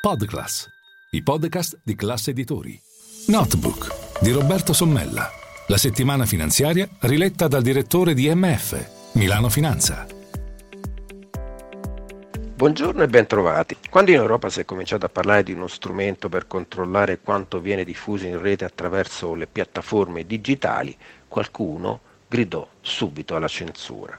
Podclass, i podcast di classe editori. Notebook di Roberto Sommella. La settimana finanziaria riletta dal direttore di MF, Milano Finanza. Buongiorno e bentrovati. Quando in Europa si è cominciato a parlare di uno strumento per controllare quanto viene diffuso in rete attraverso le piattaforme digitali, qualcuno gridò subito alla censura.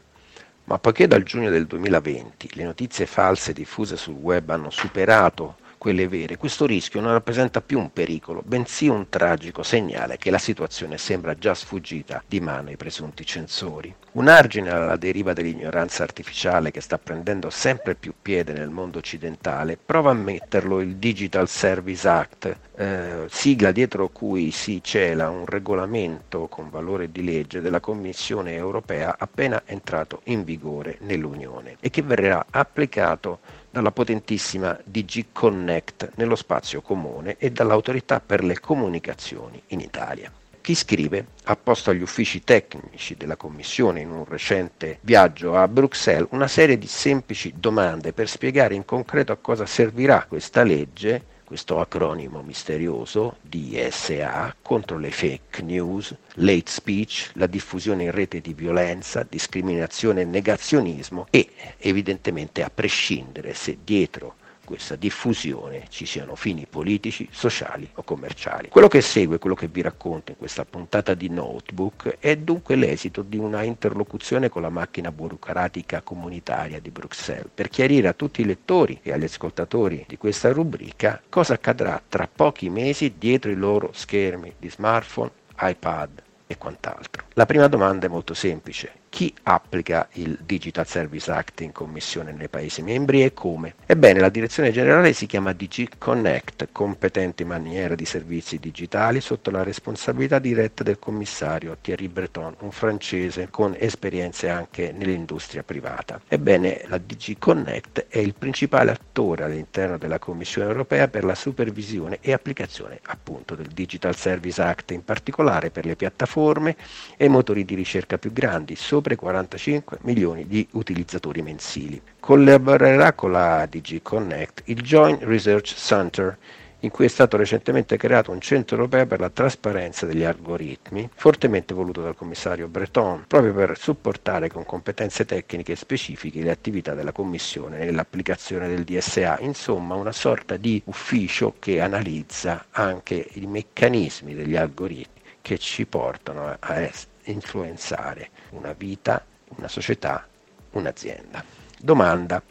Ma poiché dal giugno del 2020 le notizie false diffuse sul web hanno superato quelle vere, questo rischio non rappresenta più un pericolo, bensì un tragico segnale che la situazione sembra già sfuggita di mano ai presunti censori. Un argine alla deriva dell'ignoranza artificiale che sta prendendo sempre più piede nel mondo occidentale prova a metterlo il Digital Service Act, eh, sigla dietro cui si cela un regolamento con valore di legge della Commissione europea appena entrato in vigore nell'Unione e che verrà applicato dalla potentissima DG Connect nello spazio comune e dall'autorità per le comunicazioni in Italia. Chi scrive ha posto agli uffici tecnici della Commissione in un recente viaggio a Bruxelles una serie di semplici domande per spiegare in concreto a cosa servirà questa legge questo acronimo misterioso DSA contro le fake news, l'hate speech, la diffusione in rete di violenza, discriminazione e negazionismo e evidentemente a prescindere se dietro questa diffusione ci siano fini politici, sociali o commerciali. Quello che segue, quello che vi racconto in questa puntata di Notebook, è dunque l'esito di una interlocuzione con la macchina burocratica comunitaria di Bruxelles per chiarire a tutti i lettori e agli ascoltatori di questa rubrica cosa accadrà tra pochi mesi dietro i loro schermi di smartphone, iPad e quant'altro. La prima domanda è molto semplice chi applica il Digital Service Act in commissione nei Paesi membri e come? Ebbene, la direzione generale si chiama DG Connect, competente in maniera di servizi digitali sotto la responsabilità diretta del commissario Thierry Breton, un francese con esperienze anche nell'industria privata. Ebbene, la DG Connect è il principale attore all'interno della Commissione europea per la supervisione e applicazione appunto del Digital Service Act, in particolare per le piattaforme e i motori di ricerca più grandi, sopra i 45 milioni di utilizzatori mensili. Collaborerà con la DG Connect il Joint Research Center, in cui è stato recentemente creato un centro europeo per la trasparenza degli algoritmi, fortemente voluto dal commissario Breton, proprio per supportare con competenze tecniche specifiche le attività della Commissione nell'applicazione del DSA, insomma una sorta di ufficio che analizza anche i meccanismi degli algoritmi che ci portano a influenzare una vita, una società, un'azienda. Domanda.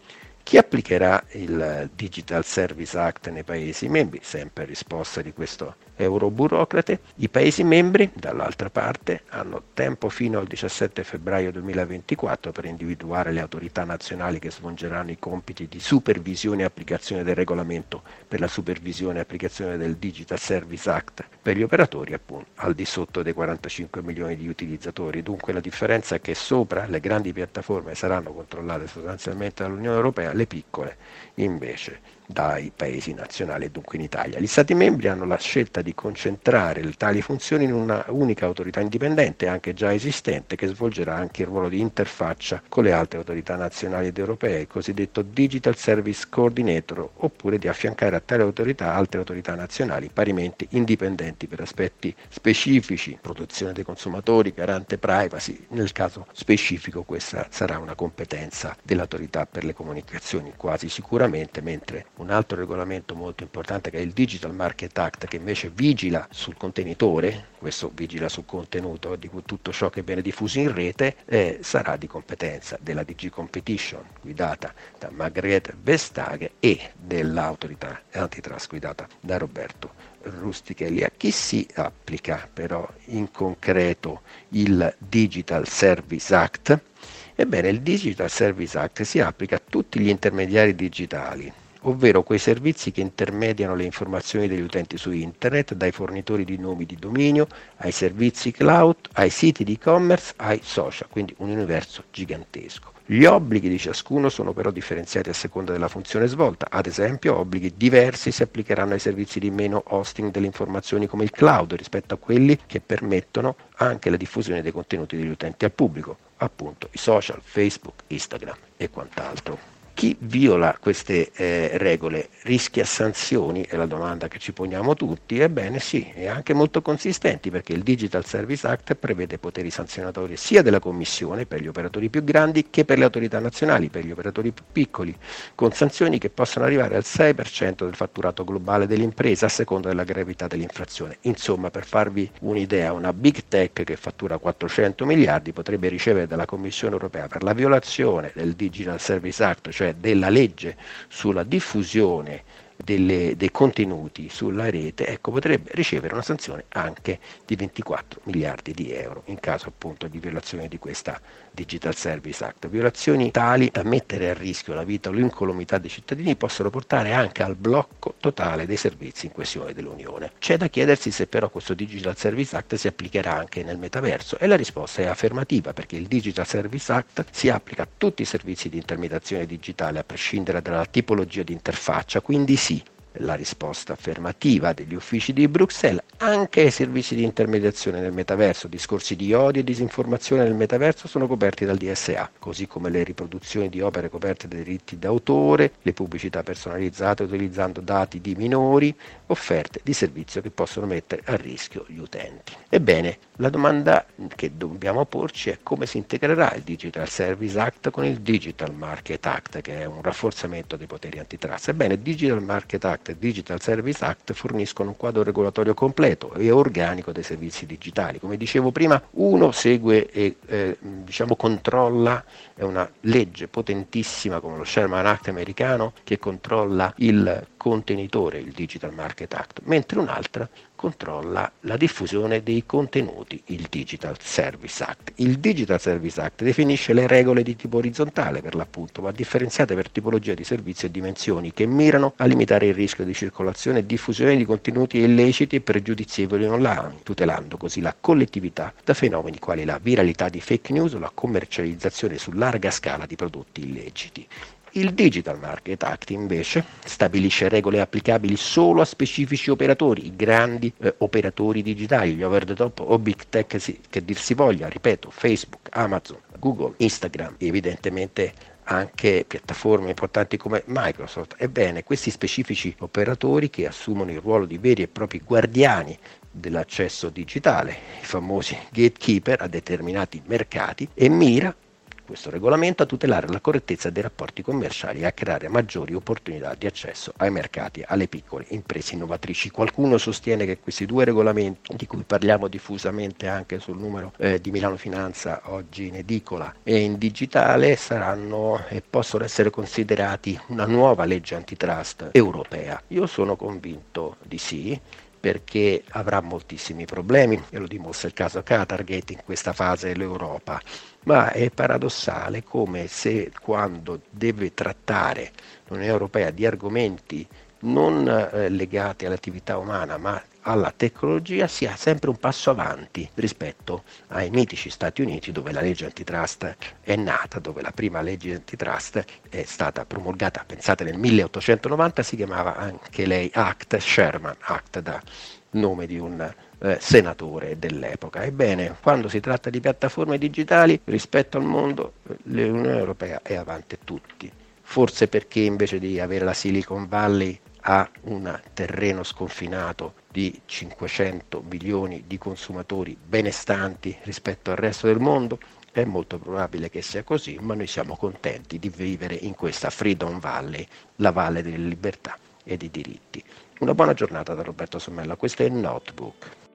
Chi applicherà il Digital Service Act nei Paesi membri? Sempre risposta di questo euroburocrate. I Paesi membri, dall'altra parte, hanno tempo fino al 17 febbraio 2024 per individuare le autorità nazionali che svolgeranno i compiti di supervisione e applicazione del regolamento per la supervisione e applicazione del Digital Service Act per gli operatori appunto al di sotto dei 45 milioni di utilizzatori. Dunque la differenza è che sopra le grandi piattaforme saranno controllate sostanzialmente dall'Unione Europea, le piccole invece dai paesi nazionali e dunque in Italia. Gli Stati membri hanno la scelta di concentrare tali funzioni in una unica autorità indipendente, anche già esistente, che svolgerà anche il ruolo di interfaccia con le altre autorità nazionali ed europee, il cosiddetto Digital Service Coordinator, oppure di affiancare a tale autorità altre autorità nazionali parimenti indipendenti per aspetti specifici, protezione dei consumatori, garante privacy. Nel caso specifico questa sarà una competenza dell'autorità per le comunicazioni quasi sicuramente, mentre un altro regolamento molto importante che è il Digital Market Act che invece vigila sul contenitore, questo vigila sul contenuto di tutto ciò che viene diffuso in rete, eh, sarà di competenza della DG Competition guidata da Margrethe Vestager e dell'autorità antitrust guidata da Roberto Rustichelli. A chi si applica però in concreto il Digital Service Act? Ebbene, il Digital Service Act si applica a tutti gli intermediari digitali, ovvero quei servizi che intermediano le informazioni degli utenti su internet, dai fornitori di nomi di dominio, ai servizi cloud, ai siti di e-commerce, ai social, quindi un universo gigantesco. Gli obblighi di ciascuno sono però differenziati a seconda della funzione svolta, ad esempio obblighi diversi si applicheranno ai servizi di meno hosting delle informazioni come il cloud rispetto a quelli che permettono anche la diffusione dei contenuti degli utenti al pubblico, appunto i social, Facebook, Instagram e quant'altro. Chi viola queste eh, regole rischia sanzioni? È la domanda che ci poniamo tutti. Ebbene sì, e anche molto consistenti perché il Digital Service Act prevede poteri sanzionatori sia della Commissione per gli operatori più grandi che per le autorità nazionali per gli operatori più piccoli, con sanzioni che possono arrivare al 6% del fatturato globale dell'impresa a seconda della gravità dell'infrazione. Insomma, per farvi un'idea, una big tech che fattura 400 miliardi potrebbe ricevere dalla Commissione europea per la violazione del Digital Service Act, cioè della legge sulla diffusione delle, dei contenuti sulla rete, ecco, potrebbe ricevere una sanzione anche di 24 miliardi di euro in caso appunto di violazione di questa Digital Service Act. Violazioni tali da mettere a rischio la vita o l'incolumità dei cittadini possono portare anche al blocco totale dei servizi in questione dell'Unione. C'è da chiedersi se però questo Digital Service Act si applicherà anche nel metaverso e la risposta è affermativa perché il Digital Service Act si applica a tutti i servizi di intermediazione digitale a prescindere dalla tipologia di interfaccia, quindi sì, la risposta affermativa degli uffici di Bruxelles anche ai servizi di intermediazione nel metaverso. Discorsi di odio e disinformazione nel metaverso sono coperti dal DSA, così come le riproduzioni di opere coperte dai diritti d'autore, le pubblicità personalizzate utilizzando dati di minori, offerte di servizio che possono mettere a rischio gli utenti. Ebbene, la domanda che dobbiamo porci è come si integrerà il Digital Service Act con il Digital Market Act, che è un rafforzamento dei poteri antitrust. Ebbene, Digital Market Act e Digital Service Act forniscono un quadro regolatorio completo e organico dei servizi digitali. Come dicevo prima, uno segue e eh, diciamo, controlla, è una legge potentissima come lo Sherman Act americano che controlla il contenitore, il Digital Market Act, mentre un'altra controlla la diffusione dei contenuti, il Digital Service Act. Il Digital Service Act definisce le regole di tipo orizzontale per l'appunto, ma differenziate per tipologia di servizio e dimensioni che mirano a limitare il rischio di circolazione e diffusione di contenuti illeciti e pregiudizievoli online, tutelando così la collettività da fenomeni quali la viralità di fake news o la commercializzazione su larga scala di prodotti illeciti. Il Digital Market Act invece stabilisce regole applicabili solo a specifici operatori, i grandi eh, operatori digitali, gli over the top o big tech si, che dir si voglia, ripeto, Facebook, Amazon, Google, Instagram, evidentemente anche piattaforme importanti come Microsoft. Ebbene, questi specifici operatori che assumono il ruolo di veri e propri guardiani dell'accesso digitale, i famosi gatekeeper a determinati mercati, e mira questo regolamento a tutelare la correttezza dei rapporti commerciali e a creare maggiori opportunità di accesso ai mercati alle piccole imprese innovatrici. Qualcuno sostiene che questi due regolamenti, di cui parliamo diffusamente anche sul numero eh, di Milano Finanza oggi in edicola e in digitale, saranno e possono essere considerati una nuova legge antitrust europea. Io sono convinto di sì perché avrà moltissimi problemi e lo dimostra il caso Qatargate in questa fase dell'Europa. Ma è paradossale come se quando deve trattare l'Unione Europea di argomenti non eh, legati all'attività umana ma alla tecnologia sia sempre un passo avanti rispetto ai mitici Stati Uniti dove la legge antitrust è nata, dove la prima legge antitrust è stata promulgata, pensate nel 1890, si chiamava anche lei Act, Sherman Act da nome di un eh, senatore dell'epoca. Ebbene, quando si tratta di piattaforme digitali rispetto al mondo, l'Unione Europea è avanti tutti. Forse perché invece di avere la Silicon Valley ha un terreno sconfinato di 500 milioni di consumatori benestanti rispetto al resto del mondo? È molto probabile che sia così, ma noi siamo contenti di vivere in questa Freedom Valley, la valle delle libertà e dei diritti. Una buona giornata da Roberto Sommella, questo è Notebook.